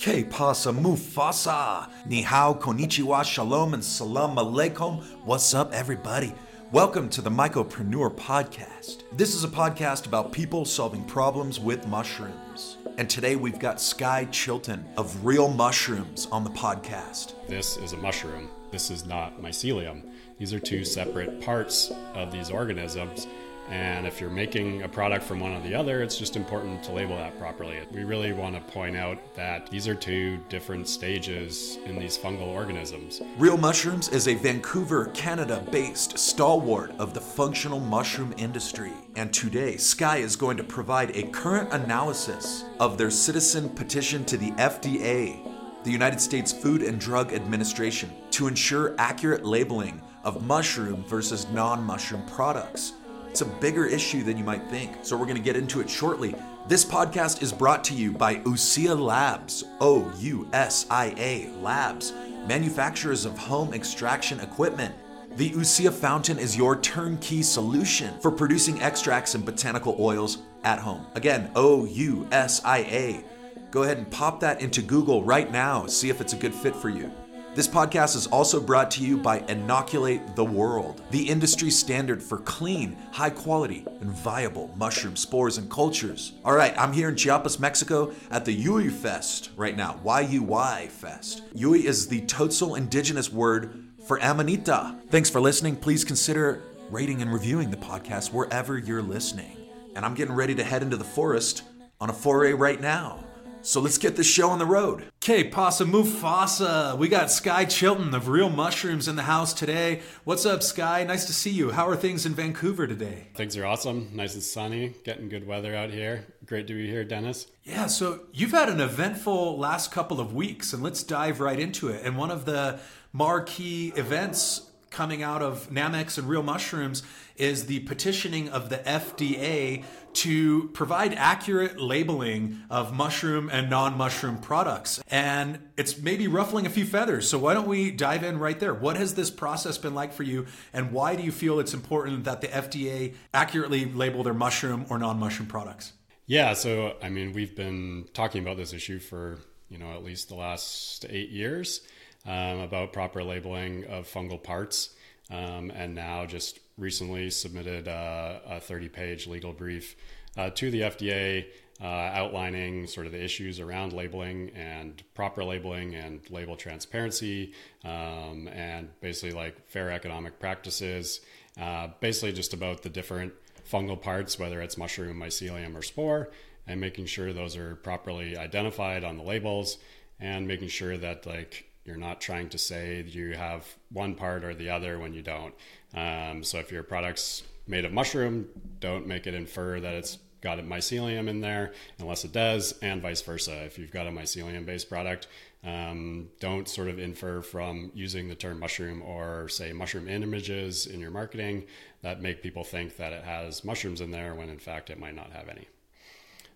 K pasa mufasa. Ni hao, konnichiwa, shalom, and salam aleikum. What's up, everybody? Welcome to the Mycopreneur Podcast. This is a podcast about people solving problems with mushrooms. And today we've got Skye Chilton of Real Mushrooms on the podcast. This is a mushroom. This is not mycelium. These are two separate parts of these organisms and if you're making a product from one or the other, it's just important to label that properly. We really want to point out that these are two different stages in these fungal organisms. Real Mushrooms is a Vancouver, Canada based stalwart of the functional mushroom industry. And today, Skye is going to provide a current analysis of their citizen petition to the FDA, the United States Food and Drug Administration, to ensure accurate labeling of mushroom versus non mushroom products. It's a bigger issue than you might think, so we're going to get into it shortly. This podcast is brought to you by Ousia Labs, O U S I A Labs, manufacturers of home extraction equipment. The Ousia Fountain is your turnkey solution for producing extracts and botanical oils at home. Again, O U S I A. Go ahead and pop that into Google right now, see if it's a good fit for you. This podcast is also brought to you by Inoculate the World, the industry standard for clean, high quality, and viable mushroom spores and cultures. All right, I'm here in Chiapas, Mexico at the Yui Fest right now. Y-U-Y Fest. Yui is the Tzotzil indigenous word for Amanita. Thanks for listening. Please consider rating and reviewing the podcast wherever you're listening. And I'm getting ready to head into the forest on a foray right now. So let's get this show on the road. Okay, Pasa Mufasa. We got Skye Chilton of Real Mushrooms in the house today. What's up, Skye? Nice to see you. How are things in Vancouver today? Things are awesome. Nice and sunny. Getting good weather out here. Great to be here, Dennis. Yeah, so you've had an eventful last couple of weeks, and let's dive right into it. And one of the marquee events coming out of Namex and Real Mushrooms is the petitioning of the FDA to provide accurate labeling of mushroom and non mushroom products. And it's maybe ruffling a few feathers. So, why don't we dive in right there? What has this process been like for you? And why do you feel it's important that the FDA accurately label their mushroom or non mushroom products? Yeah, so I mean, we've been talking about this issue for, you know, at least the last eight years um, about proper labeling of fungal parts. Um, and now just recently submitted uh, a 30 page legal brief uh, to the FDA uh, outlining sort of the issues around labeling and proper labeling and label transparency um, and basically like fair economic practices. Uh, basically, just about the different fungal parts, whether it's mushroom, mycelium, or spore, and making sure those are properly identified on the labels and making sure that like you're not trying to say you have one part or the other when you don't. Um, so if your product's made of mushroom, don't make it infer that it's got a mycelium in there unless it does, and vice versa. If you've got a mycelium based product, um, don't sort of infer from using the term mushroom or say mushroom in images in your marketing that make people think that it has mushrooms in there when in fact it might not have any.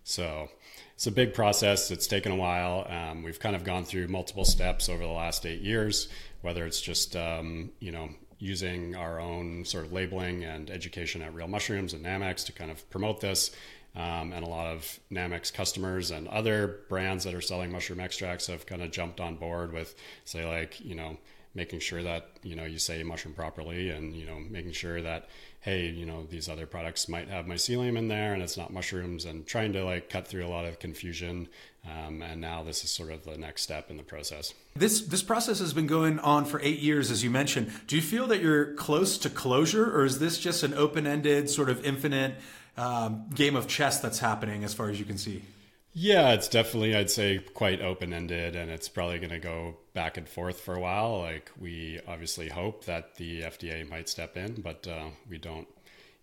So it's a big process. It's taken a while. Um, we've kind of gone through multiple steps over the last eight years, whether it's just, um, you know, using our own sort of labeling and education at Real Mushrooms and Namex to kind of promote this. Um, and a lot of Namex customers and other brands that are selling mushroom extracts have kind of jumped on board with, say, like, you know, making sure that you know you say mushroom properly and you know making sure that hey you know these other products might have mycelium in there and it's not mushrooms and trying to like cut through a lot of confusion um, and now this is sort of the next step in the process. This this process has been going on for eight years as you mentioned. Do you feel that you're close to closure or is this just an open-ended sort of infinite um, game of chess that's happening as far as you can see yeah, it's definitely, I'd say, quite open ended, and it's probably going to go back and forth for a while. Like, we obviously hope that the FDA might step in, but uh, we don't,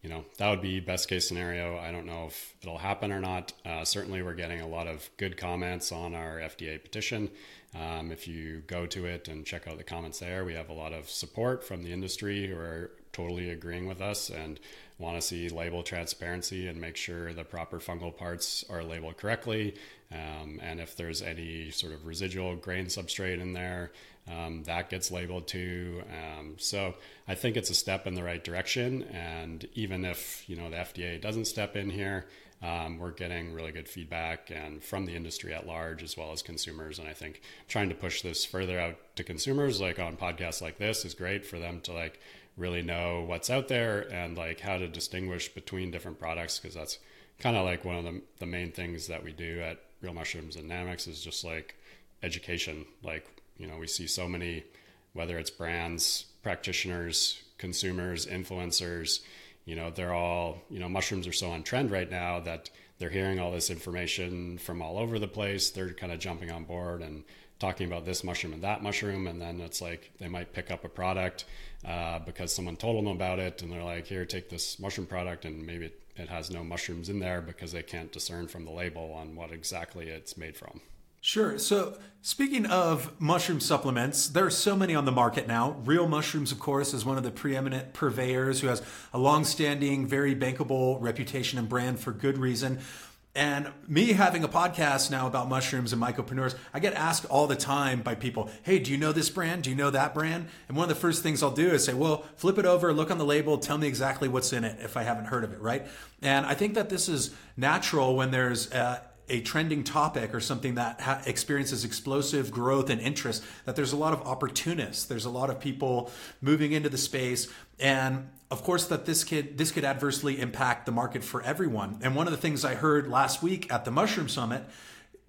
you know, that would be best case scenario. I don't know if it'll happen or not. Uh, certainly, we're getting a lot of good comments on our FDA petition. Um, if you go to it and check out the comments there, we have a lot of support from the industry who are totally agreeing with us and want to see label transparency and make sure the proper fungal parts are labeled correctly. Um, and if there's any sort of residual grain substrate in there, um, that gets labeled too. Um, so I think it's a step in the right direction. And even if you know the FDA doesn't step in here, um, we're getting really good feedback and from the industry at large as well as consumers. And I think trying to push this further out to consumers, like on podcasts like this, is great for them to like really know what's out there and like how to distinguish between different products because that's kind of like one of the, the main things that we do at Real Mushrooms and Namex is just like education. Like, you know, we see so many, whether it's brands, practitioners, consumers, influencers, you know, they're all, you know, mushrooms are so on trend right now that they're hearing all this information from all over the place. They're kind of jumping on board and talking about this mushroom and that mushroom. And then it's like they might pick up a product uh, because someone told them about it. And they're like, here, take this mushroom product. And maybe it, it has no mushrooms in there because they can't discern from the label on what exactly it's made from. Sure. So, speaking of mushroom supplements, there are so many on the market now. Real Mushrooms, of course, is one of the preeminent purveyors who has a long-standing, very bankable reputation and brand for good reason. And me having a podcast now about mushrooms and mycopreneurs, I get asked all the time by people, hey, do you know this brand? Do you know that brand? And one of the first things I'll do is say, well, flip it over, look on the label, tell me exactly what's in it if I haven't heard of it, right? And I think that this is natural when there's uh, a trending topic or something that ha- experiences explosive growth and interest that there's a lot of opportunists there's a lot of people moving into the space and of course that this could this could adversely impact the market for everyone and one of the things i heard last week at the mushroom summit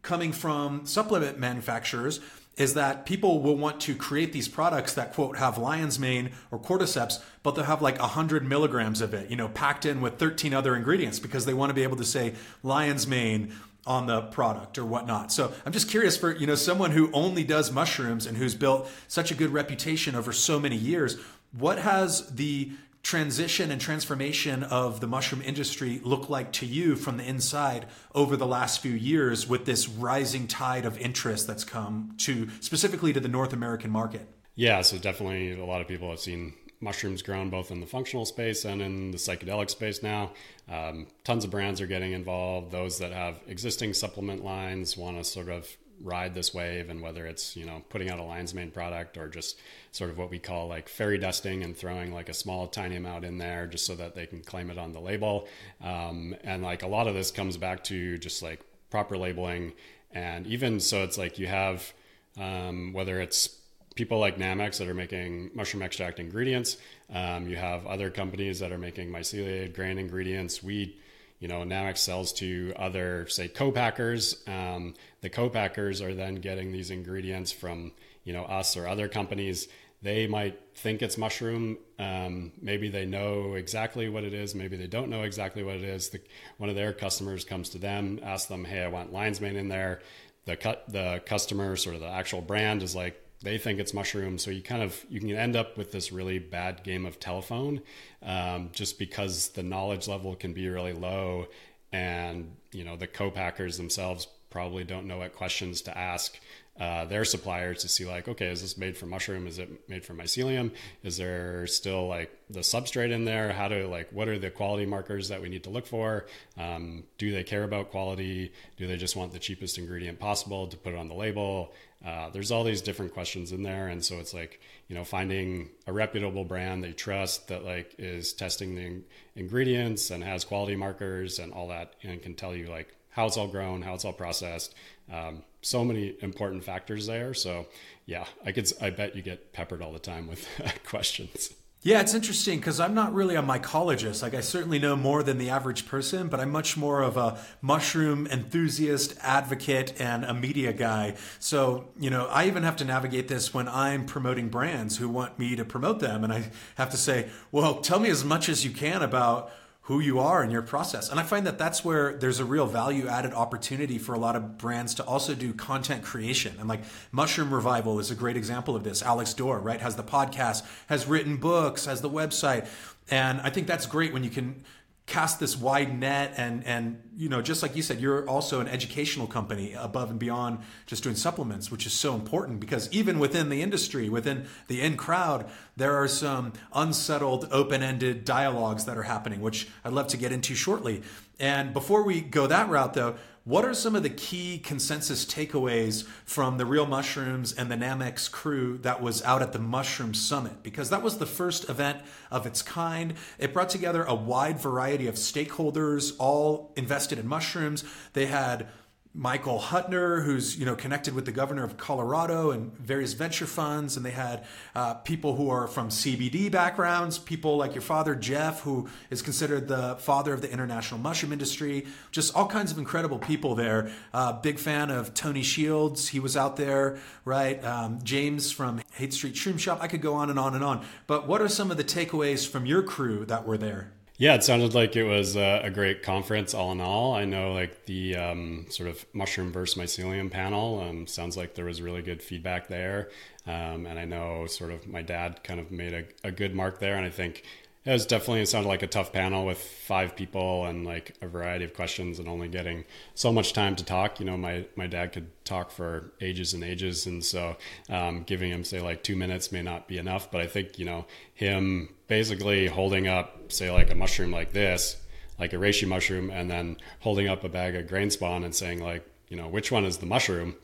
coming from supplement manufacturers is that people will want to create these products that quote have lion's mane or cordyceps but they'll have like 100 milligrams of it you know packed in with 13 other ingredients because they want to be able to say lion's mane on the product or whatnot. So I'm just curious for you know someone who only does mushrooms and who's built such a good reputation over so many years. What has the transition and transformation of the mushroom industry look like to you from the inside over the last few years with this rising tide of interest that's come to specifically to the North American market? Yeah, so definitely a lot of people have seen mushrooms grown both in the functional space and in the psychedelic space now. Um, tons of brands are getting involved. Those that have existing supplement lines want to sort of ride this wave and whether it's you know putting out a lion's mane product or just sort of what we call like fairy dusting and throwing like a small tiny amount in there just so that they can claim it on the label um, and like a lot of this comes back to just like proper labeling and even so it's like you have um, whether it's people like namex that are making mushroom extract ingredients. Um, you have other companies that are making myceliated grain ingredients. We, you know, now sells to other, say, co-packers. Um, the co-packers are then getting these ingredients from, you know, us or other companies. They might think it's mushroom. Um, maybe they know exactly what it is. Maybe they don't know exactly what it is. The, one of their customers comes to them, asks them, "Hey, I want lion's mane in there." The cut, the customer, sort of the actual brand, is like, they think it's mushroom so you kind of you can end up with this really bad game of telephone um, just because the knowledge level can be really low and you know the co-packers themselves probably don't know what questions to ask uh, their suppliers to see like okay is this made from mushroom? Is it made from mycelium? Is there still like the substrate in there? How to like what are the quality markers that we need to look for? Um, do they care about quality? Do they just want the cheapest ingredient possible to put on the label uh, there's all these different questions in there. And so it's like you know finding a reputable brand that you trust that like is testing the ingredients and has quality markers and all that and can tell you like how it's all grown how it's all processed. Um, so many important factors there. So yeah i could i bet you get peppered all the time with questions yeah, it's interesting because I'm not really a mycologist. Like, I certainly know more than the average person, but I'm much more of a mushroom enthusiast, advocate, and a media guy. So, you know, I even have to navigate this when I'm promoting brands who want me to promote them. And I have to say, well, tell me as much as you can about who you are in your process. And I find that that's where there's a real value added opportunity for a lot of brands to also do content creation. And like Mushroom Revival is a great example of this. Alex Dorr, right, has the podcast, has written books, has the website. And I think that's great when you can cast this wide net and and you know just like you said you're also an educational company above and beyond just doing supplements which is so important because even within the industry within the in crowd there are some unsettled open-ended dialogues that are happening which I'd love to get into shortly. And before we go that route, though, what are some of the key consensus takeaways from the Real Mushrooms and the Namex crew that was out at the Mushroom Summit? Because that was the first event of its kind. It brought together a wide variety of stakeholders, all invested in mushrooms. They had Michael Huttner, who's you know connected with the governor of Colorado and various venture funds, and they had uh, people who are from CBD backgrounds, people like your father Jeff, who is considered the father of the international mushroom industry. Just all kinds of incredible people there. Uh, big fan of Tony Shields, he was out there, right? Um, James from Haight Street Shroom Shop. I could go on and on and on. But what are some of the takeaways from your crew that were there? Yeah, it sounded like it was a, a, great conference all in all. I know like the um, sort of mushroom versus mycelium panel um, sounds like there was really good feedback there. Um, and I know sort of my dad kind of made a, a good mark there. And I think it was definitely it sounded like a tough panel with five people and like a variety of questions and only getting so much time to talk. You know, my my dad could talk for ages and ages, and so um, giving him say like two minutes may not be enough. But I think you know him basically holding up say like a mushroom like this, like a reishi mushroom, and then holding up a bag of grain spawn and saying like you know which one is the mushroom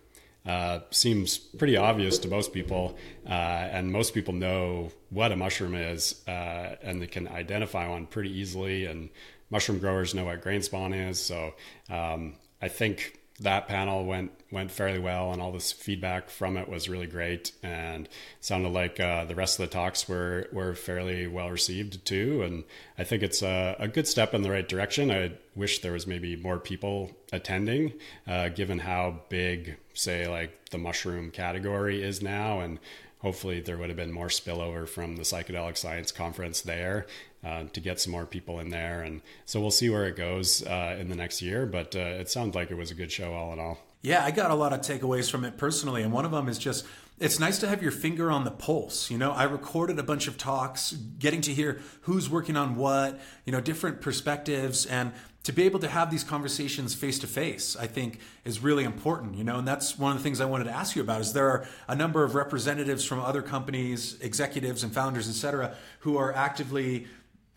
uh, seems pretty obvious to most people, uh, and most people know what a mushroom is, uh, and they can identify one pretty easily. And mushroom growers know what grain spawn is, so um, I think that panel went went fairly well, and all this feedback from it was really great, and sounded like uh, the rest of the talks were were fairly well received too. And I think it's a, a good step in the right direction. I wish there was maybe more people attending, uh, given how big, say, like the mushroom category is now, and hopefully there would have been more spillover from the psychedelic science conference there uh, to get some more people in there. And so we'll see where it goes uh, in the next year. But uh, it sounds like it was a good show all in all. Yeah, I got a lot of takeaways from it personally. And one of them is just it's nice to have your finger on the pulse. You know, I recorded a bunch of talks, getting to hear who's working on what, you know, different perspectives. And to be able to have these conversations face to face, I think is really important, you know, and that's one of the things I wanted to ask you about is there are a number of representatives from other companies, executives and founders, et cetera, who are actively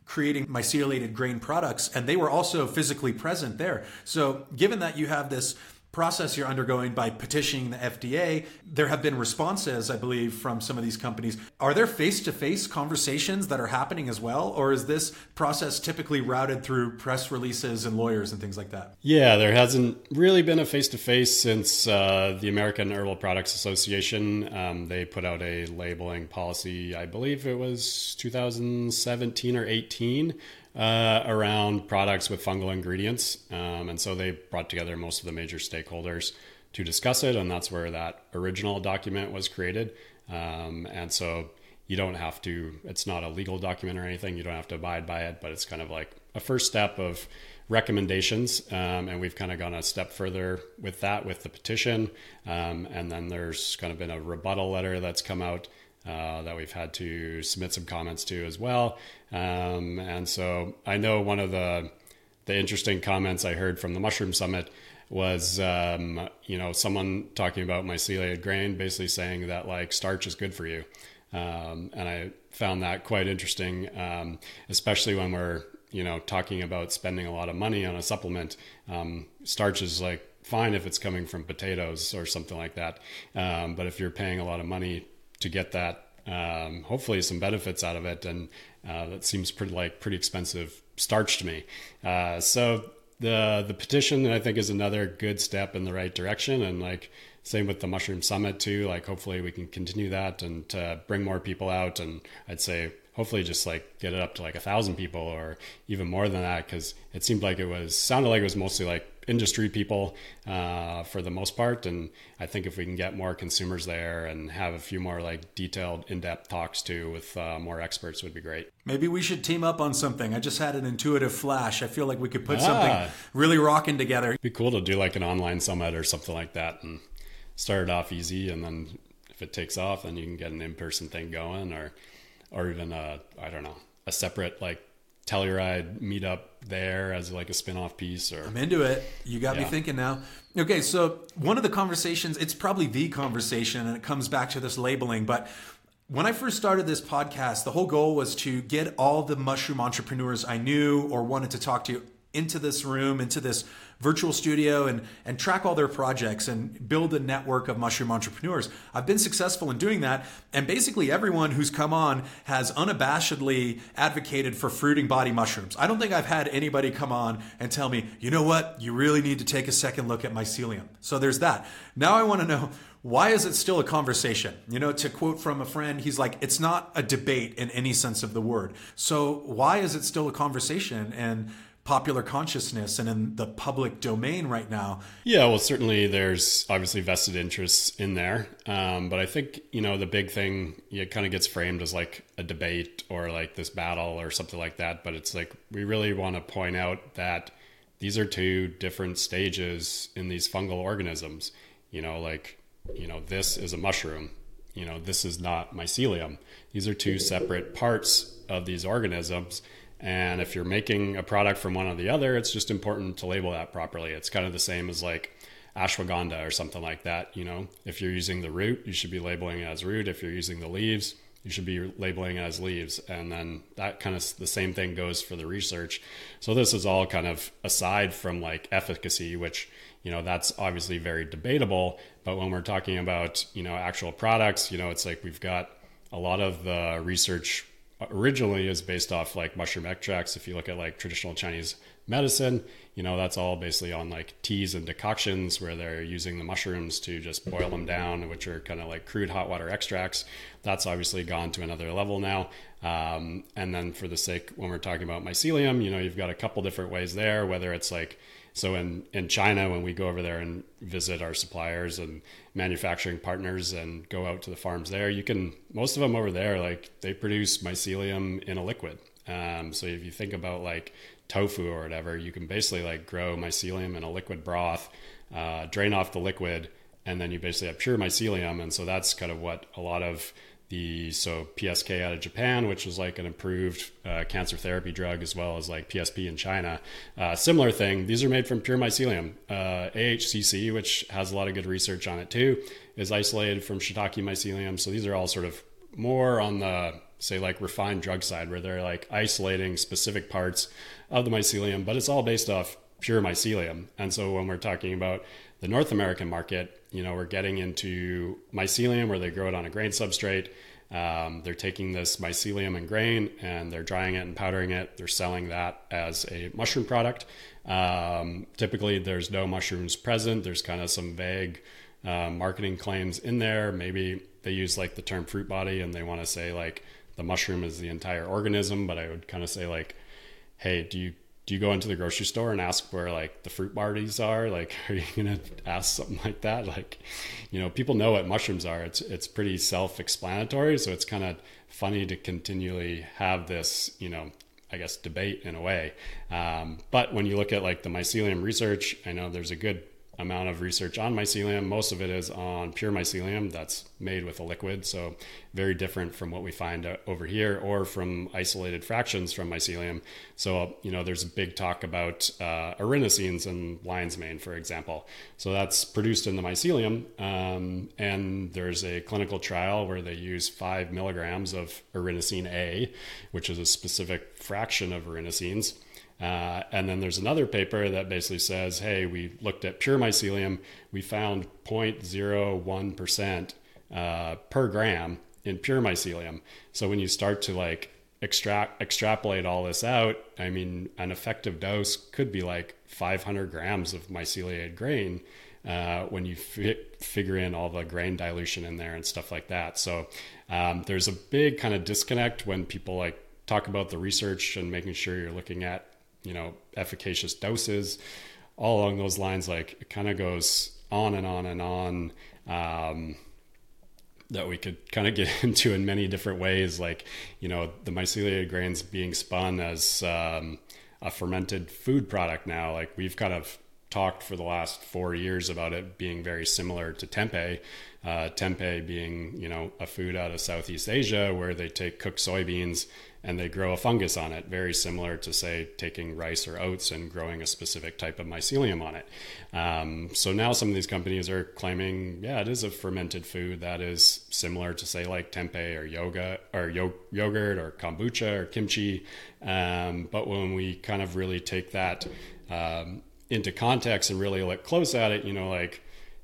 creating myceliated grain products and they were also physically present there. So given that you have this process you're undergoing by petitioning the FDA. There have been responses, I believe, from some of these companies. Are there face to face conversations that are happening as well? Or is this process typically routed through press releases and lawyers and things like that? Yeah, there hasn't really been a face to face since uh, the American Herbal Products Association. Um, they put out a labeling policy, I believe it was 2017 or 18 uh, around products with fungal ingredients. Um, and so they brought together most of the major stakeholders to discuss it. And that's where that original document was created. Um, and so you don't have to, it's not a legal document or anything. You don't have to abide by it, but it's kind of like a first step of recommendations. Um, and we've kind of gone a step further with that with the petition. Um, and then there's kind of been a rebuttal letter that's come out uh, that we've had to submit some comments to as well. Um, and so I know one of the the interesting comments I heard from the Mushroom Summit was um, you know someone talking about myceliated grain, basically saying that like starch is good for you, um, and I found that quite interesting, um, especially when we're you know talking about spending a lot of money on a supplement. Um, starch is like fine if it's coming from potatoes or something like that, um, but if you're paying a lot of money to get that um, hopefully some benefits out of it. And uh, that seems pretty like pretty expensive starch to me. Uh, so the the petition i think is another good step in the right direction. And like same with the mushroom summit too. Like hopefully we can continue that and uh, bring more people out. And i'd say hopefully just like get it up to like a thousand people or even more than that because it seemed like it was sounded like it was mostly like industry people uh, for the most part. And i think if we can get more consumers there and have a few more like detailed in-depth talks too with uh, more experts would be great. Maybe we should team up on something. I just had an intuitive flash. I feel like we could put ah, something really rocking together. It'd be cool to do like an online summit or something like that and start it off easy. And then if it takes off then you can get an in-person thing going or or even a I don't know a separate like Telluride meetup there as like a spin-off piece or I'm into it. You got yeah. me thinking now. Okay, so one of the conversations, it's probably the conversation and it comes back to this labeling, but when I first started this podcast, the whole goal was to get all the mushroom entrepreneurs I knew or wanted to talk to into this room, into this virtual studio and and track all their projects and build a network of mushroom entrepreneurs. I've been successful in doing that and basically everyone who's come on has unabashedly advocated for fruiting body mushrooms. I don't think I've had anybody come on and tell me, "You know what? You really need to take a second look at mycelium." So there's that. Now I want to know why is it still a conversation? You know, to quote from a friend, he's like, it's not a debate in any sense of the word. So why is it still a conversation? And popular consciousness and in the public domain right now. Yeah, well, certainly there's obviously vested interests in there. Um, but I think, you know, the big thing, it kind of gets framed as like a debate or like this battle or something like that. But it's like, we really want to point out that these are two different stages in these fungal organisms. You know, like, you know, this is a mushroom. You know, this is not mycelium. These are two separate parts of these organisms and if you're making a product from one or the other, it's just important to label that properly. It's kind of the same as like ashwagandha or something like that. You know, if you're using the root, you should be labeling it as root. If you're using the leaves, you should be labeling it as leaves. And then that kind of the same thing goes for the research. So this is all kind of aside from like efficacy, which, you know, that's obviously very debatable. But when we're talking about, you know, actual products, you know, it's like we've got a lot of the research originally is based off like mushroom extracts. If you look at like traditional Chinese medicine, you know, that's all basically on like teas and decoctions where they're using the mushrooms to just boil them down, which are kind of like crude hot water extracts. That's obviously gone to another level now. Um, and then for the sake, when we're talking about mycelium, you know, you've got a couple different ways there, whether it's like so in, in China, when we go over there and visit our suppliers and manufacturing partners and go out to the farms there, you can, most of them over there, like they produce mycelium in a liquid. Um, so if you think about like tofu or whatever, you can basically like grow mycelium in a liquid broth, uh, drain off the liquid, and then you basically have pure mycelium. And so that's kind of what a lot of the so PSK out of Japan, which was like an improved uh, cancer therapy drug, as well as like PSP in China. Uh, similar thing. These are made from pure mycelium. Uh, AHCC, which has a lot of good research on it too, is isolated from shiitake mycelium. So these are all sort of more on the say like refined drug side, where they're like isolating specific parts of the mycelium, but it's all based off pure mycelium. And so when we're talking about the North American market, you know, we're getting into mycelium where they grow it on a grain substrate. Um, they're taking this mycelium and grain and they're drying it and powdering it. They're selling that as a mushroom product. Um, typically, there's no mushrooms present. There's kind of some vague uh, marketing claims in there. Maybe they use like the term fruit body and they want to say like the mushroom is the entire organism, but I would kind of say like, hey, do you do you go into the grocery store and ask where like the fruit bodies are? Like, are you gonna ask something like that? Like, you know, people know what mushrooms are. It's it's pretty self-explanatory. So it's kind of funny to continually have this, you know, I guess debate in a way. Um, but when you look at like the mycelium research, I know there's a good amount of research on mycelium. Most of it is on pure mycelium that's made with a liquid, so very different from what we find over here or from isolated fractions from mycelium. So, you know, there's a big talk about uh, and lion's mane, for example. So that's produced in the mycelium, um, and there's a clinical trial where they use five milligrams of erinacine A, which is a specific fraction of erinacines. Uh, and then there's another paper that basically says, hey, we looked at pure mycelium, we found 0.01% uh, per gram in pure mycelium. So when you start to like extract extrapolate all this out, I mean, an effective dose could be like 500 grams of myceliated grain uh, when you fi- figure in all the grain dilution in there and stuff like that. So um, there's a big kind of disconnect when people like talk about the research and making sure you're looking at you know, efficacious doses, all along those lines. Like it kind of goes on and on and on. Um, that we could kind of get into in many different ways, like you know the myceliated grains being spun as um, a fermented food product now. Like we've kind of talked for the last four years about it being very similar to tempeh. Uh, tempeh being, you know, a food out of Southeast Asia where they take cooked soybeans and they grow a fungus on it, very similar to, say, taking rice or oats and growing a specific type of mycelium on it. Um, so now some of these companies are claiming, yeah, it is a fermented food that is similar to, say, like tempeh or yoga or yo- yogurt or kombucha or kimchi. Um, but when we kind of really take that um, into context and really look close at it, you know, like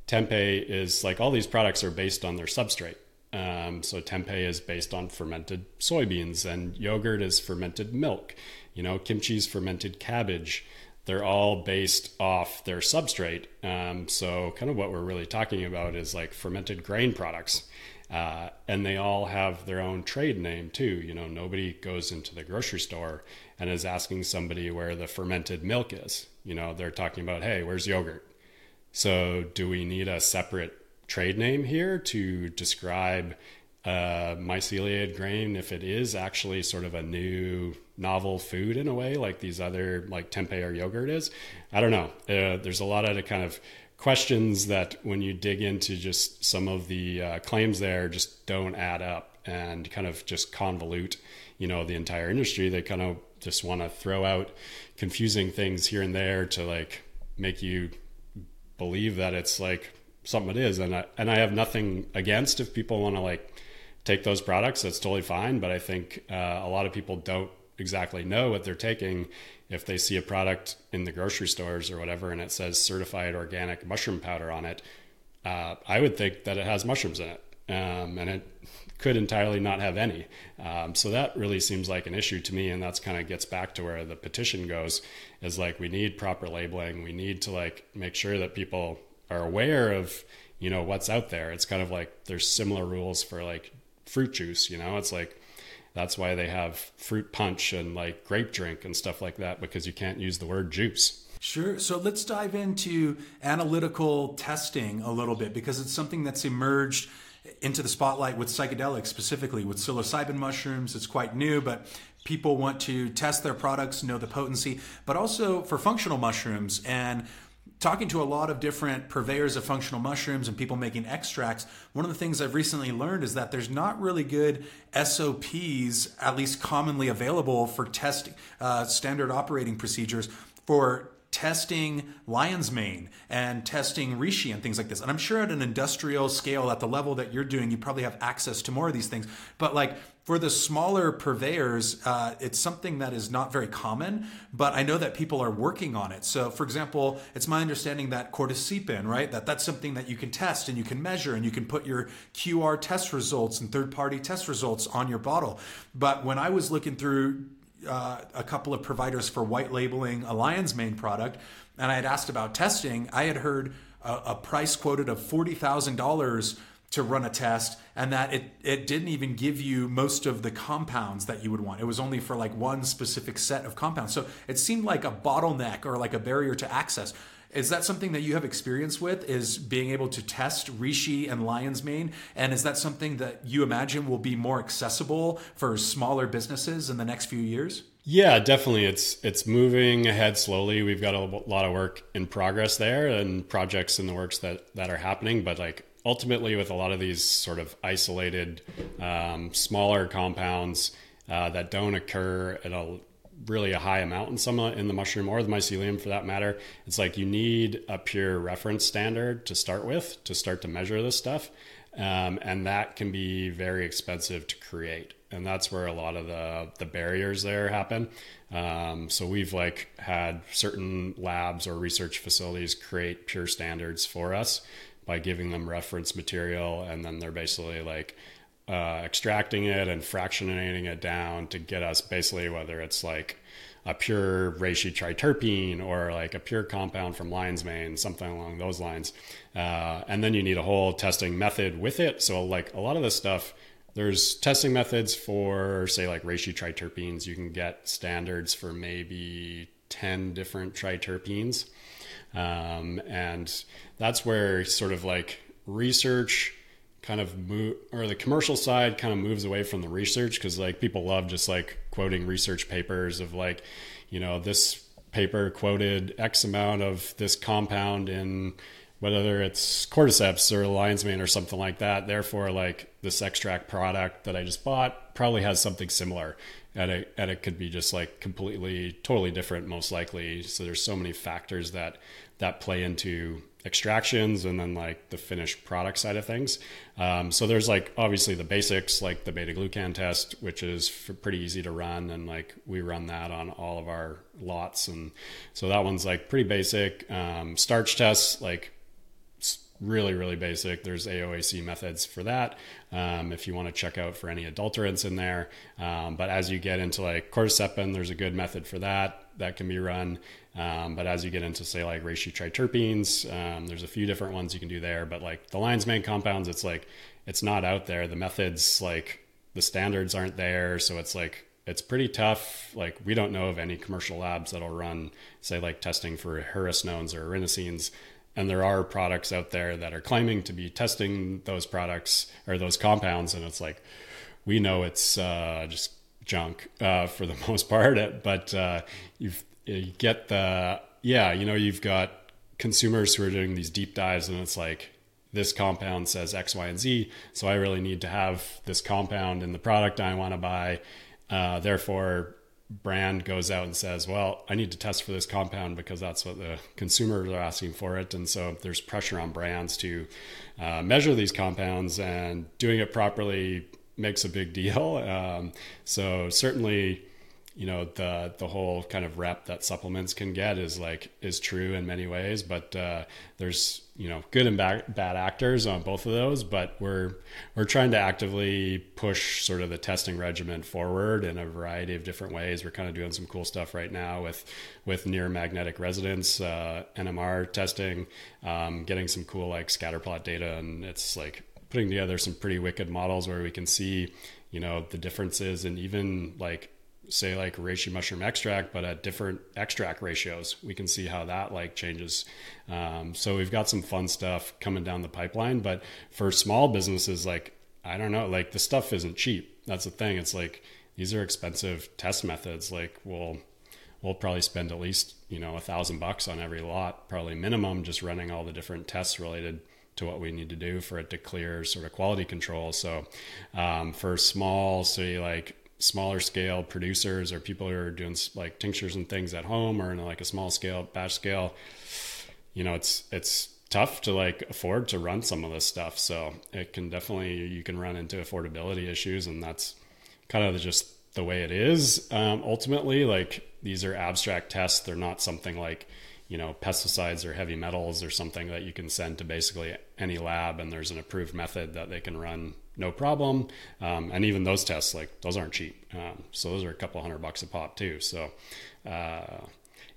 tempeh is like all these products are based on their substrate. Um, so tempeh is based on fermented soybeans, and yogurt is fermented milk. You know, kimchi is fermented cabbage. They're all based off their substrate. Um, so, kind of what we're really talking about is like fermented grain products. Uh, and they all have their own trade name too. You know, nobody goes into the grocery store and is asking somebody where the fermented milk is. You know, they're talking about, hey, where's yogurt? So, do we need a separate trade name here to describe uh, myceliated grain if it is actually sort of a new novel food in a way like these other like tempeh or yogurt is? I don't know. Uh, there's a lot of the kind of questions that when you dig into just some of the uh, claims there just don't add up and kind of just convolute you know the entire industry. They kind of just want to throw out confusing things here and there to like make you believe that it's like something it is. And I, and I have nothing against if people want to like take those products that's totally fine. But I think uh, a lot of people don't exactly know what they're taking if they see a product in the grocery stores or whatever and it says certified organic mushroom powder on it. Uh, I would think that it has mushrooms in it. Um, and it could entirely not have any. Um, so that really seems like an issue to me and that's kind of gets back to where the petition goes is like we need proper labeling. We need to like make sure that people are aware of you know what's out there. It's kind of like there's similar rules for like fruit juice you know? It's like that's why they have fruit punch and like grape drink and stuff like that because you can't use the word juice. Sure. So let's dive into analytical testing a little bit because it's something that's emerged into the spotlight with psychedelics, specifically with psilocybin mushrooms. It's quite new, but people want to test their products, know the potency, but also for functional mushrooms. And talking to a lot of different purveyors of functional mushrooms and people making extracts, one of the things I've recently learned is that there's not really good SOPs, at least commonly available for testing, uh, standard operating procedures for testing lion's mane and testing reishi and things like this. And I'm sure at an industrial scale, at the level that you're doing, you probably have access to more of these things. But like for the smaller purveyors, uh, it's something that is not very common, but I know that people are working on it. So, for example, it's my understanding that cordycepin, right, that that's something that you can test and you can measure and you can put your QR test results and third-party test results on your bottle. But when I was looking through uh, a couple of providers for white labeling a lion's mane product, and I had asked about testing, I had heard a, a price quoted of forty thousand dollars to run a test and that it, it didn't even give you most of the compounds that you would want. It was only for like one specific set of compounds. So it seemed like a bottleneck or like a barrier to access. Is that something that you have experience with? Is being able to test reishi and lion's mane? And is that something that you imagine will be more accessible for smaller businesses in the next few years? Yeah, definitely. It's it's moving ahead slowly. We've got a lot of work in progress there and projects in the works that that are happening. But like ultimately, with a lot of these sort of isolated, um, smaller compounds uh, that don't occur at a really a high amount in some in the mushroom or the mycelium for that matter, it's like you need a pure reference standard to start with to start to measure this stuff, um, and that can be very expensive to create. And that's where a lot of the the barriers there happen. Um, so we've like had certain labs or research facilities create pure standards for us by giving them reference material, and then they're basically like uh, extracting it and fractionating it down to get us basically whether it's like a pure reishi triterpene or like a pure compound from lion's mane, something along those lines. Uh, and then you need a whole testing method with it. So like a lot of this stuff, there's testing methods for say like reishi triterpenes. You can get standards for maybe 10 different triterpenes. Um, and that's where sort of like research kind of move or the commercial side kind of moves away from the research because like people love just like quoting research papers of like you know this paper quoted X amount of this compound in whether it's cordyceps or lion's mane or something like that. Therefore, like this extract product that I just bought probably has something similar. And it, and it could be just like completely, totally different, most likely. So there's so many factors that that play into extractions and then like the finished product side of things. Um, so there's like obviously the basics like the beta glucan test, which is pretty easy to run, and like we run that on all of our lots, and so that one's like pretty basic. Um, starch tests like really really basic there's aoac methods for that um, if you want to check out for any adulterants in there um, but as you get into like cordycepin there's a good method for that that can be run. Um, but as you get into say like reishi triterpenes um, there's a few different ones you can do there. But like the lion's mane compounds it's like it's not out there. The methods like the standards aren't there. So it's like it's pretty tough. Like we don't know of any commercial labs that'll run, say, like testing for hericenones or erinacines and there are products out there that are claiming to be testing those products or those compounds. And it's like we know it's uh, just junk uh, for the most part but uh, you get the yeah you know you've got consumers who are doing these deep dives and it's like this compound says x y and z so i really need to have this compound in the product i want to buy. Uh, therefore brand goes out and says, "Well, I need to test for this compound because that's what the consumers are asking for it," and so there's pressure on brands to uh, measure these compounds, and doing it properly makes a big deal. Um, so certainly you know the the whole kind of rep that supplements can get is like is true in many ways but uh, there's you know good and bad, bad actors on both of those but we're we're trying to actively push sort of the testing regimen forward in a variety of different ways we're kind of doing some cool stuff right now with with near magnetic resonance uh, nmr testing um, getting some cool like scatter plot data and it's like putting together some pretty wicked models where we can see you know the differences and even like say like reishi mushroom extract, but at different extract ratios. We can see how that like changes. Um, so we've got some fun stuff coming down the pipeline. But for small businesses, like I don't know, like the stuff isn't cheap. That's the thing. It's like these are expensive test methods. Like we'll we'll probably spend at least you know a thousand bucks on every lot, probably minimum, just running all the different tests related to what we need to do for it to clear sort of quality control. So um, for small, say like smaller scale producers or people who are doing like tinctures and things at home or in like a small scale batch scale you know it's it's tough to like afford to run some of this stuff. So it can definitely you can run into affordability issues and that's kind of just the way it is. Um, ultimately like these are abstract tests. They're not something like you know pesticides or heavy metals or something that you can send to basically any lab and there's an approved method that they can run no problem. Um, and even those tests, like those aren't cheap. Um, so those are a couple hundred bucks a pop too. So, uh,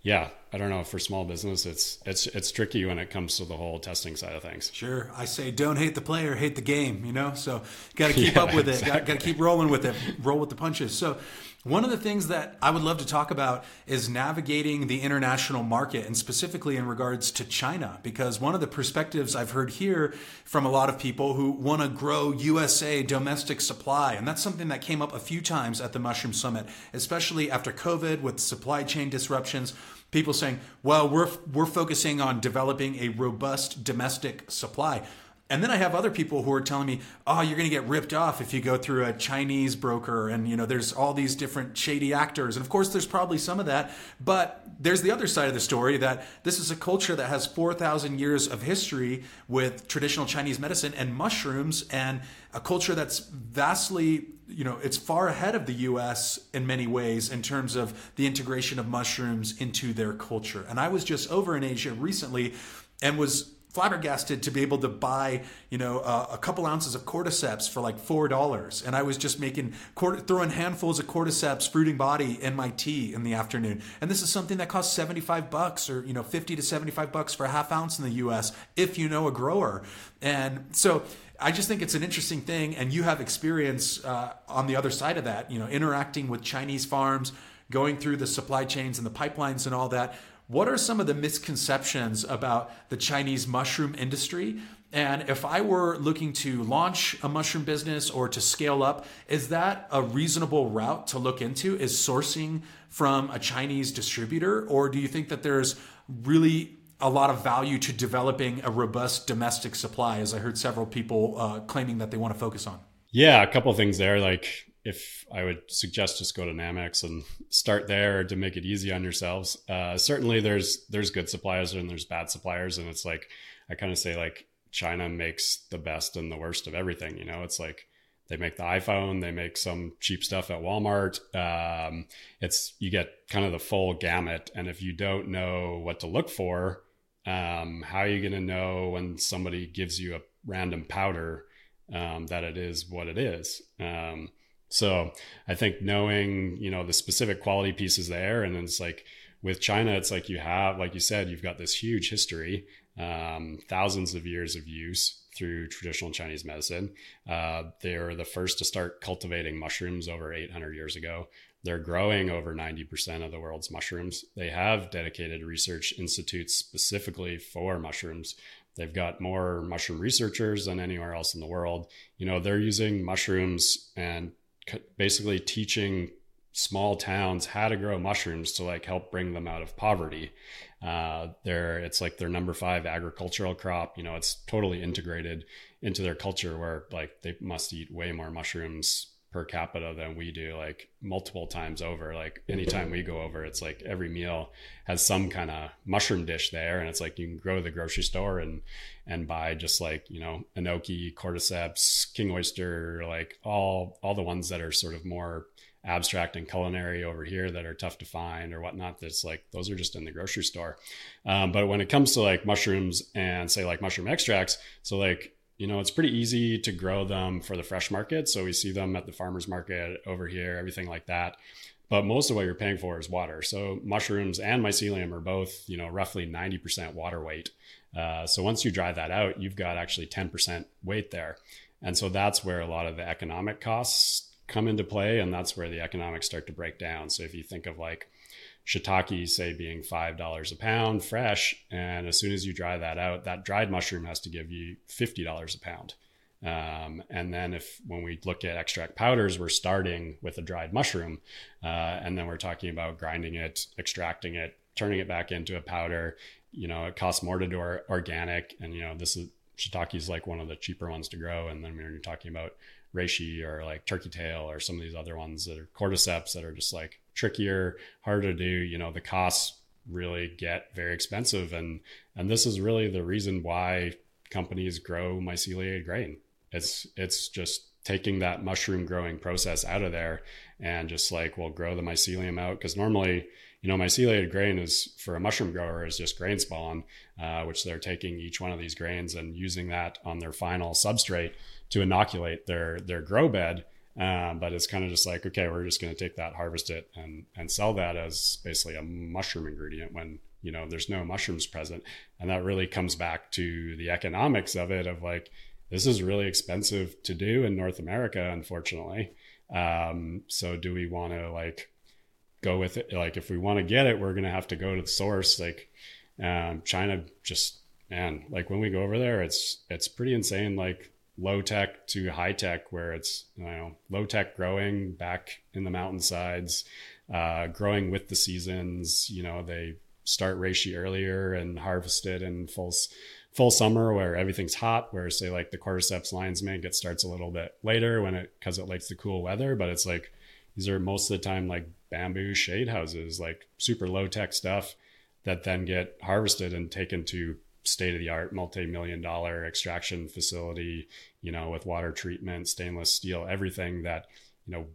yeah, I don't know. For small business, it's it's it's tricky when it comes to the whole testing side of things. Sure, I say don't hate the player, hate the game. You know, so got to keep yeah, up with it. Got to keep rolling with it. Roll with the punches. So one of the things that I would love to talk about is navigating the international market and specifically in regards to China, because one of the perspectives I've heard here from a lot of people who want to grow USA domestic supply, and that's something that came up a few times at the Mushroom Summit, especially after COVID with supply chain disruptions. People saying, well, we're, we're focusing on developing a robust domestic supply. And then I have other people who are telling me, "Oh, you're going to get ripped off if you go through a Chinese broker and you know there's all these different shady actors." And of course there's probably some of that, but there's the other side of the story that this is a culture that has 4,000 years of history with traditional Chinese medicine and mushrooms and a culture that's vastly you know it's far ahead of the US in many ways in terms of the integration of mushrooms into their culture. And I was just over in Asia recently and was flabbergasted to be able to buy you know uh, a couple ounces of cordyceps for like four dollars and i was just making throwing handfuls of cordyceps fruiting body in my tea in the afternoon and this is something that costs 75 bucks or you know 50 to 75 bucks for a half ounce in the us if you know a grower and so I just think it's an interesting thing, and you have experience uh, on the other side of that. You know, interacting with Chinese farms, going through the supply chains and the pipelines and all that. What are some of the misconceptions about the Chinese mushroom industry? And if I were looking to launch a mushroom business or to scale up, is that a reasonable route to look into? Is sourcing from a Chinese distributor? Or do you think that there's really a lot of value to developing a robust domestic supply, as I heard several people uh, claiming that they want to focus on? Yeah, a couple things there. Like, if I would suggest just go to Namex and start there to make it easy on yourselves. Uh, certainly, there's there's good suppliers and there's bad suppliers, and it's like I kind of say like China makes the best and the worst of everything. You know, it's like they make the iPhone, they make some cheap stuff at Walmart. Um, it's you get kind of the full gamut, and if you don't know what to look for, um, how are you going to know when somebody gives you a random powder um, that it is what it is? Um, so I think knowing you know the specific quality pieces there, and then it's like with China, it's like you have, like you said, you've got this huge history um, thousands of years of use through traditional Chinese medicine. Uh, they're the first to start cultivating mushrooms over 800 years ago. They're growing over 90% of the world's mushrooms. They have dedicated research institutes specifically for mushrooms. They've got more mushroom researchers than anywhere else in the world. You know, they're using mushrooms and basically teaching small towns how to grow mushrooms to like help bring them out of poverty. Uh, they're it's like their number five agricultural crop. You know, it's totally integrated into their culture where like they must eat way more mushrooms per capita than we do like multiple times over. Like anytime we go over it's like every meal has some kind of mushroom dish there and it's like you can go to the grocery store and and buy just like you know enoki cordyceps king oyster like all all the ones that are sort of more abstract and culinary over here that are tough to find or whatnot that's like those are just in the grocery store. Um, but when it comes to like mushrooms and say like mushroom extracts so like you know it's pretty easy to grow them for the fresh market. So we see them at the farmers market over here everything like that. But most of what you're paying for is water. So mushrooms and mycelium are both you know roughly 90% water weight. Uh, so once you dry that out you've got actually 10% weight there. And so that's where a lot of the economic costs come into play and that's where the economics start to break down. So if you think of like shiitake say being five dollars a pound fresh and as soon as you dry that out that dried mushroom has to give you fifty dollars a pound. Um, and then if when we look at extract powders we're starting with a dried mushroom uh, and then we're talking about grinding it extracting it turning it back into a powder. You know it costs more to do organic and you know this is shiitake is like one of the cheaper ones to grow and then when you're talking about reishi or like turkey tail or some of these other ones that are cordyceps that are just like trickier, harder to do, you know, the costs really get very expensive. And, and this is really the reason why companies grow myceliated grain. It's, it's just taking that mushroom growing process out of there and just like, we'll grow the mycelium out. Cause normally, you know, myceliated grain is for a mushroom grower is just grain spawn, uh, which they're taking each one of these grains and using that on their final substrate to inoculate their their grow bed. Um, but it's kind of just like, okay, we're just going to take that, harvest it, and and sell that as basically a mushroom ingredient when you know there's no mushrooms present, and that really comes back to the economics of it. Of like, this is really expensive to do in North America, unfortunately. Um, so do we want to like go with it? Like, if we want to get it, we're going to have to go to the source. Like, um, China just man, like when we go over there, it's it's pretty insane. Like low tech to high tech, where it's you know low tech growing back in the mountainsides, uh, growing with the seasons. You know they start reishi earlier and harvest it in full full summer where everything's hot. Where say like the cordyceps lion's mane it starts a little bit later when it because it likes the cool weather, but it's like these are most of the time like bamboo shade houses, like super low tech stuff that then get harvested and taken to state of the art multi-million dollar extraction facility you know with water treatment stainless steel everything that you know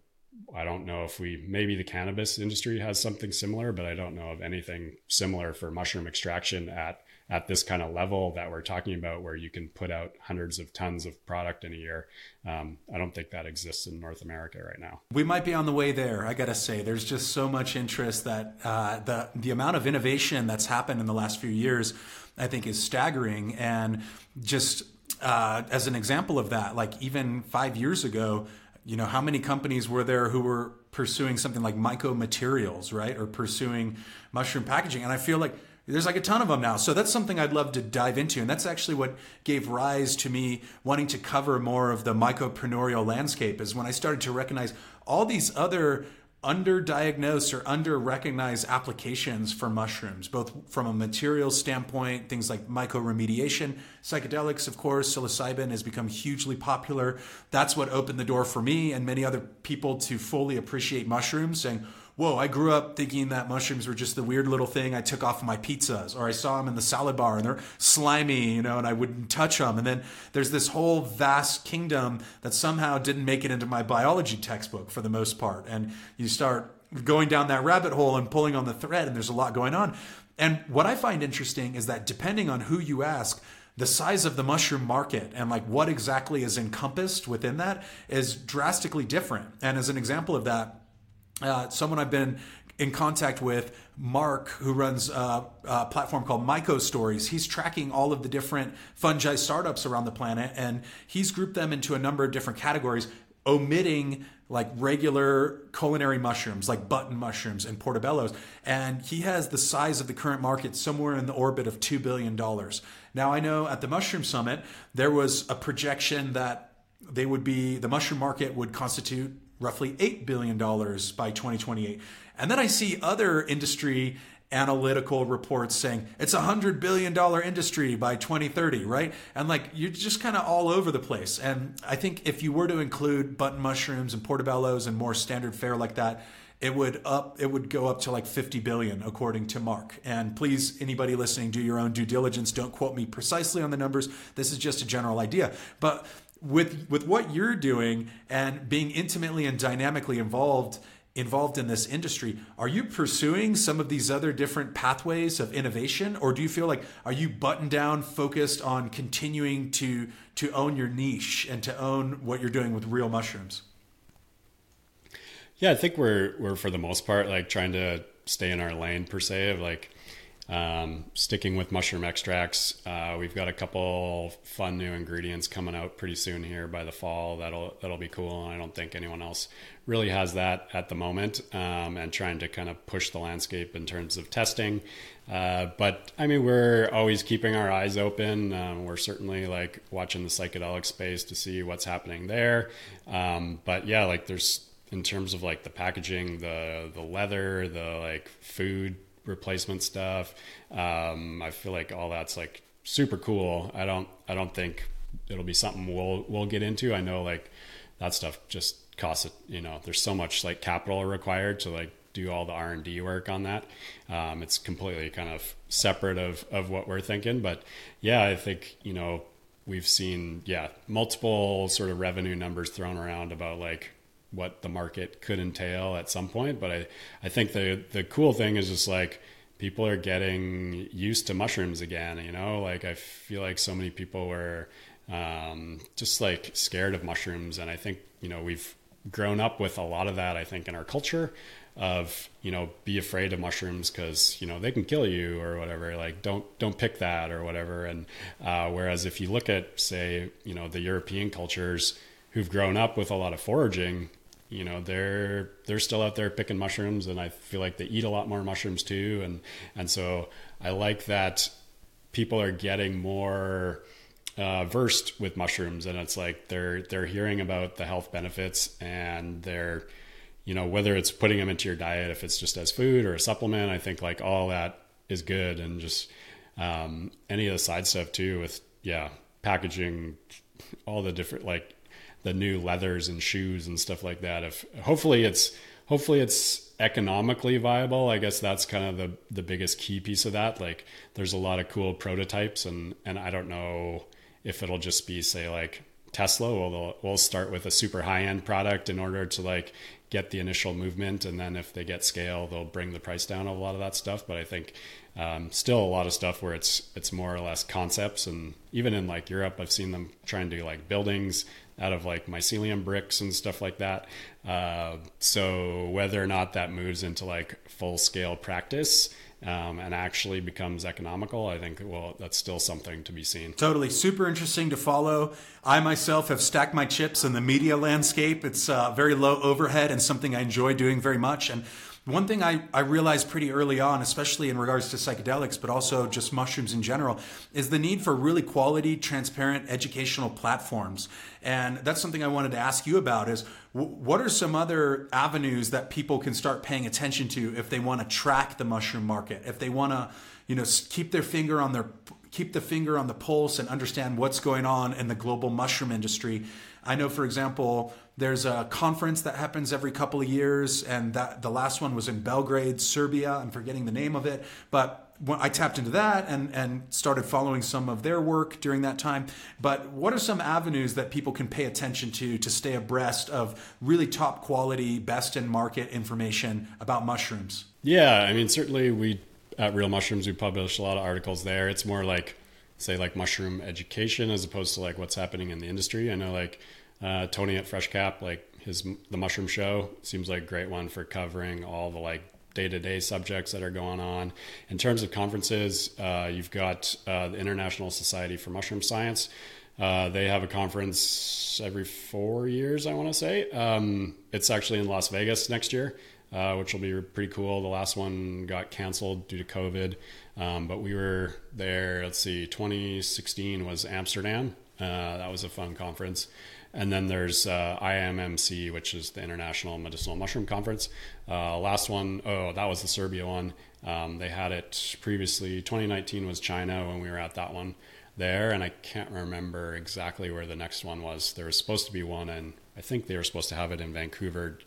i don't know if we maybe the cannabis industry has something similar but i don't know of anything similar for mushroom extraction at at this kind of level that we're talking about, where you can put out hundreds of tons of product in a year. Um, I don't think that exists in North America right now. We might be on the way there. I gotta say, there's just so much interest that uh, the the amount of innovation that's happened in the last few years, I think, is staggering. And just uh, as an example of that, like even five years ago, you know, how many companies were there who were pursuing something like myco materials, right, or pursuing mushroom packaging? And I feel like there's like a ton of them now. So that's something I'd love to dive into. And that's actually what gave rise to me wanting to cover more of the mycopreneurial landscape is when I started to recognize all these other underdiagnosed or under-recognized applications for mushrooms, both from a material standpoint, things like mycoremediation, psychedelics, of course, psilocybin has become hugely popular. That's what opened the door for me and many other people to fully appreciate mushrooms, saying, whoa, I grew up thinking that mushrooms were just the weird little thing I took off of my pizzas, or I saw them in the salad bar and they're slimy, you know, and I wouldn't touch them. And then there's this whole vast kingdom that somehow didn't make it into my biology textbook for the most part. And you start going down that rabbit hole and pulling on the thread, and there's a lot going on. And what I find interesting is that depending on who you ask, the size of the mushroom market and like what exactly is encompassed within that is drastically different. And as an example of that, uh, someone I've been in contact with, Mark, who runs a, a, platform called Myco Stories. He's tracking all of the different fungi startups around the planet, and he's grouped them into a number of different categories, omitting like regular culinary mushrooms, like button mushrooms and portobellos. And he has the size of the current market somewhere in the orbit of $2 billion. Now, I know at the Mushroom Summit, there was a projection that they would be, the mushroom market would constitute roughly $8 billion by 2028. And then I see other industry analytical reports saying it's a $100 billion industry by 2030, right? And like you're just kind of all over the place. And I think if you were to include button mushrooms and portobellos and more standard fare like that, it would up it would go up to like 50 billion according to mark and please anybody listening do your own due diligence don't quote me precisely on the numbers this is just a general idea but with with what you're doing and being intimately and dynamically involved involved in this industry are you pursuing some of these other different pathways of innovation? Or do you feel like are you buttoned down focused on continuing to to own your niche and to own what you're doing with real mushrooms? Yeah i think we're we're for the most part like trying to stay in our lane per se of like um, sticking with mushroom extracts, uh, we've got a couple fun new ingredients coming out pretty soon here by the fall. That'll that'll be cool, and I don't think anyone else really has that at the moment. Um, and trying to kind of push the landscape in terms of testing. Uh, but I mean, we're always keeping our eyes open. Um, we're certainly like watching the psychedelic space to see what's happening there. Um, but yeah, like there's in terms of like the packaging, the the leather, the like food replacement stuff. Um, I feel like all that's like super cool. I don't I don't think it'll be something we'll we'll get into. I know like that stuff just costs you know there's so much like capital required to like do all the R and D work on that. Um, it's completely kind of separate of of what we're thinking. But yeah, I think you know we've seen yeah multiple sort of revenue numbers thrown around about like what the market could entail at some point. But I, I think the the cool thing is just like people are getting used to mushrooms again. You know, like I feel like so many people were um, just like scared of mushrooms, and I think you know we've grown up with a lot of that. I think in our culture of you know be afraid of mushrooms because you know they can kill you or whatever like don't don't pick that or whatever and uh, whereas if you look at say you know the european cultures who've grown up with a lot of foraging you know they're they're still out there picking mushrooms and i feel like they eat a lot more mushrooms too. And and so i like that people are getting more uh, versed with mushrooms and it's like they're they're hearing about the health benefits and they're you know whether it's putting them into your diet if it's just as food or a supplement i think like all that is good. And just um, any of the side stuff too with yeah packaging all the different like the new leathers and shoes and stuff like that. If hopefully it's hopefully it's economically viable. I guess that's kind of the the biggest key piece of that. Like there's a lot of cool prototypes and and I don't know if it'll just be say like Tesla will we'll start with a super high end product in order to like get the initial movement and then if they get scale they'll bring the price down a lot of that stuff but i think um, still a lot of stuff where it's it's more or less concepts and even in like europe i've seen them trying to do like buildings out of like mycelium bricks and stuff like that. Uh, so whether or not that moves into like full scale practice um, and actually becomes economical, I think well that's still something to be seen. Totally, super interesting to follow. I myself have stacked my chips in the media landscape. It's uh, very low overhead and something I enjoy doing very much and one thing I, I realized pretty early on, especially in regards to psychedelics, but also just mushrooms in general, is the need for really quality, transparent educational platforms. And that's something I wanted to ask you about is what are some other avenues that people can start paying attention to if they want to track the mushroom market, if they want to, you know, keep their finger on their keep the finger on the pulse and understand what's going on in the global mushroom industry. I know, for example, there's a conference that happens every couple of years, and that the last one was in Belgrade, Serbia. I'm forgetting the name of it, but when I tapped into that and and started following some of their work during that time. But what are some avenues that people can pay attention to to stay abreast of really top quality, best in market information about mushrooms? Yeah, I mean, certainly we at Real Mushrooms, we publish a lot of articles there. It's more like, say, like mushroom education as opposed to like what's happening in the industry. I know like uh, Tony at FreshCap, like his the Mushroom Show seems like a great one for covering all the like day to day subjects that are going on. In terms of conferences, uh, you've got uh, the International Society for Mushroom Science. Uh, they have a conference every four years, I want to say. Um, it's actually in Las Vegas next year uh, which will be pretty cool. The last one got canceled due to COVID, um, but we were there. Let's see, 2016 was Amsterdam. Uh, that was a fun conference. And then there's uh, IMMC, which is the International Medicinal Mushroom Conference. Uh, last one, oh, that was the Serbia one. Um, they had it previously. 2019 was China when we were at that one there, and I can't remember exactly where the next one was. There was supposed to be one, and I think they were supposed to have it in Vancouver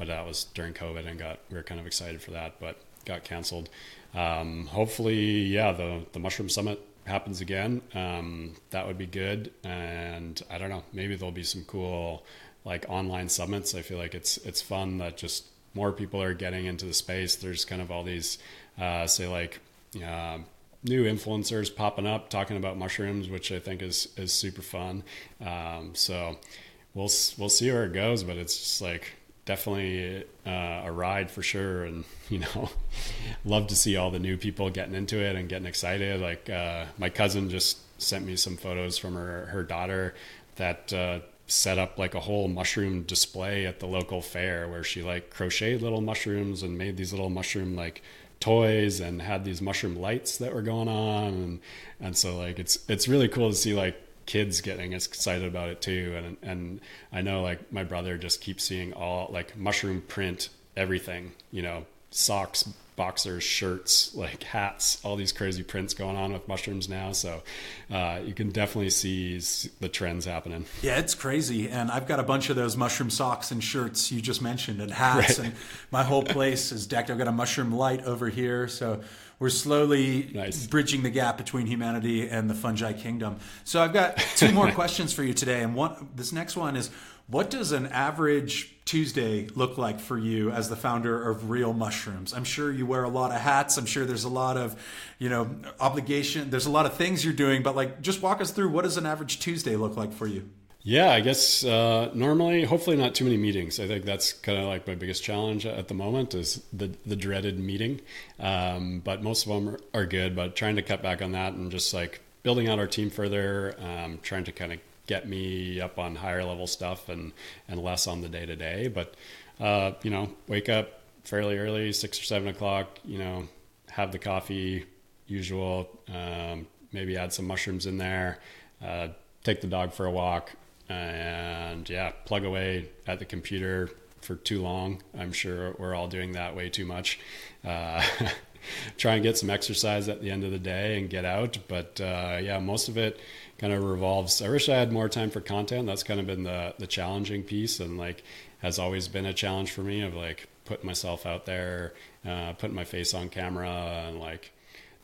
but that was during COVID and got we were kind of excited for that, but got canceled. Um, hopefully, yeah, the the Mushroom Summit happens again. Um, that would be good, and I don't know, maybe there'll be some cool like online summits. I feel like it's it's fun that just more people are getting into the space. There's kind of all these, uh, say like. Uh, new influencers popping up talking about mushrooms, which I think is is super fun. Um, so we'll we'll see where it goes, but it's just like definitely uh, a ride for sure. And you know love to see all the new people getting into it and getting excited. Like uh, my cousin just sent me some photos from her her daughter that uh, set up like a whole mushroom display at the local fair where she like crocheted little mushrooms and made these little mushroom like toys and had these mushroom lights that were going on. And and so like it's it's really cool to see like kids getting excited about it too. And and I know like my brother just keeps seeing all like mushroom print everything, you know, socks, boxers, shirts, like hats, all these crazy prints going on with mushrooms now. So uh, you can definitely see the trends happening. Yeah, it's crazy. And I've got a bunch of those mushroom socks and shirts you just mentioned and hats. Right. And my whole place is decked. I've got a mushroom light over here. So we're slowly nice. bridging the gap between humanity and the fungi kingdom. So I've got two more questions for you today, and one this next one is what does an average Tuesday look like for you as the founder of Real Mushrooms? I'm sure you wear a lot of hats. I'm sure there's a lot of, you know, obligation. There's a lot of things you're doing, but like just walk us through what does an average Tuesday look like for you? Yeah, I guess uh, normally, hopefully not too many meetings. I think that's kind of like my biggest challenge at the moment is the the dreaded meeting. Um, but most of them are, good. But trying to cut back on that and just like building out our team further, um, trying to kind of get me up on higher level stuff and and less on the day to day. But uh, you know, wake up fairly early, six or seven o'clock. You know, have the coffee, usual. Um, maybe add some mushrooms in there. Uh, take the dog for a walk and yeah, plug away at the computer for too long. I'm sure we're all doing that way too much. Uh, try and get some exercise at the end of the day and get out. But uh, yeah, most of it kind of revolves. I wish I had more time for content. That's kind of been the the challenging piece, and like has always been a challenge for me of like putting myself out there, uh, putting my face on camera, and like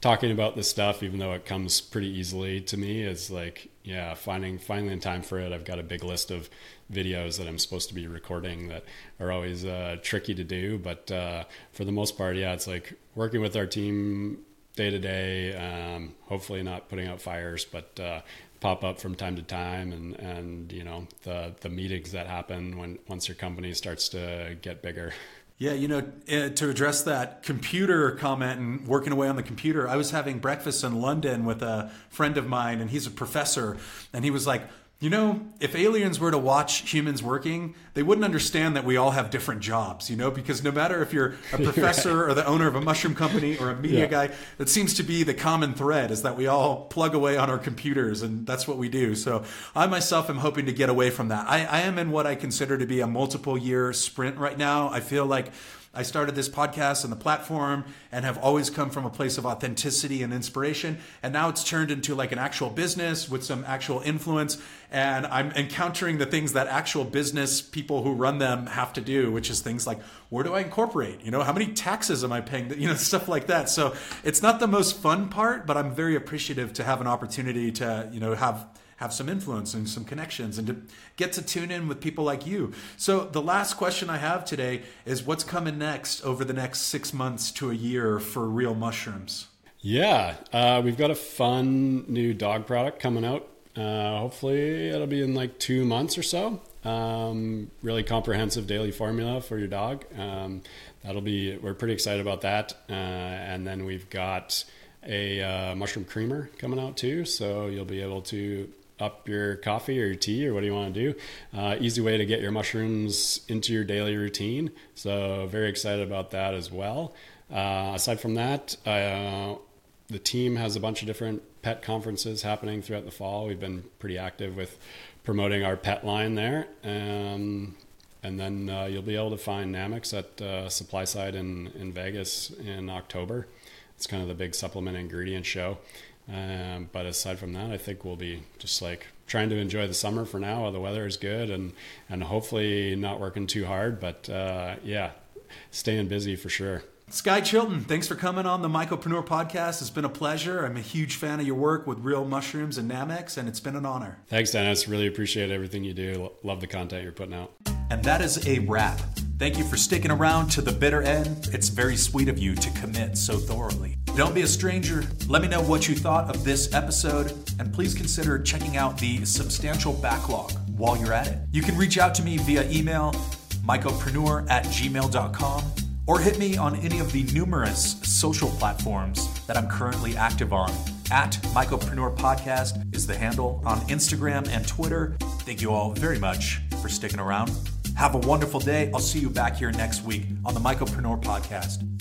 talking about this stuff, even though it comes pretty easily to me, is like, yeah, finding finally in time for it. I've got a big list of videos that I'm supposed to be recording that are always uh, tricky to do, but uh, for the most part, yeah, it's like working with our team day to day. Um, hopefully, not putting out fires, but uh, pop up from time to time, and and you know the the meetings that happen when once your company starts to get bigger. Yeah, you know, eh, to address that computer comment and working away on the computer, I was having breakfast in London with a friend of mine, and he's a professor, and he was like, You know, if aliens were to watch humans working, they wouldn't understand that we all have different jobs, you know, because no matter if you're a professor or the owner of a mushroom company or a media yeah. guy, that seems to be the common thread is that we all plug away on our computers and that's what we do. So I myself am hoping to get away from that. I, I am in what I consider to be a multiple year sprint right now. I feel like I started this podcast and the platform and have always come from a place of authenticity and inspiration. And now it's turned into like an actual business with some actual influence. And I'm encountering the things that actual business people who run them have to do, which is things like where do I incorporate? You know, how many taxes am I paying? You know, stuff like that. So it's not the most fun part, but I'm very appreciative to have an opportunity to, you know, have have some influence and some connections and to get to tune in with people like you. So, the last question I have today is what's coming next over the next six months to a year for Real Mushrooms? Yeah, uh, we've got a fun new dog product coming out. Uh, hopefully, it'll be in like two months or so. Um, really comprehensive daily formula for your dog. Um, that'll be, we're pretty excited about that. Uh, and then we've got a uh, mushroom creamer coming out too. So you'll be able to up your coffee or your tea or what do you want to do. Uh, easy way to get your mushrooms into your daily routine. So very excited about that as well. Uh, aside from that, uh, the team has a bunch of different pet conferences happening throughout the fall. We've been pretty active with promoting our pet line there. Um, and then uh, you'll be able to find Namex at uh, SupplySide in, in Vegas in October. It's kind of the big supplement ingredient show. Um, but aside from that, I think we'll be just like trying to enjoy the summer for now while the weather is good and, and hopefully not working too hard. But uh, yeah, staying busy for sure. Skye Chilton, thanks for coming on the Mycopreneur podcast. It's been a pleasure. I'm a huge fan of your work with Real Mushrooms and Namex, and it's been an honor. Thanks, Dennis. Really appreciate everything you do. Love the content you're putting out. And that is a wrap. Thank you for sticking around to the bitter end. It's very sweet of you to commit so thoroughly. Don't be a stranger. Let me know what you thought of this episode, and please consider checking out the substantial backlog while you're at it. You can reach out to me via email, mycopreneur at gmail.com or hit me on any of the numerous social platforms that I'm currently active on. At Mycopreneur Podcast is the handle on Instagram and Twitter. Thank you all very much for sticking around. Have a wonderful day. I'll see you back here next week on the Mycopreneur Podcast.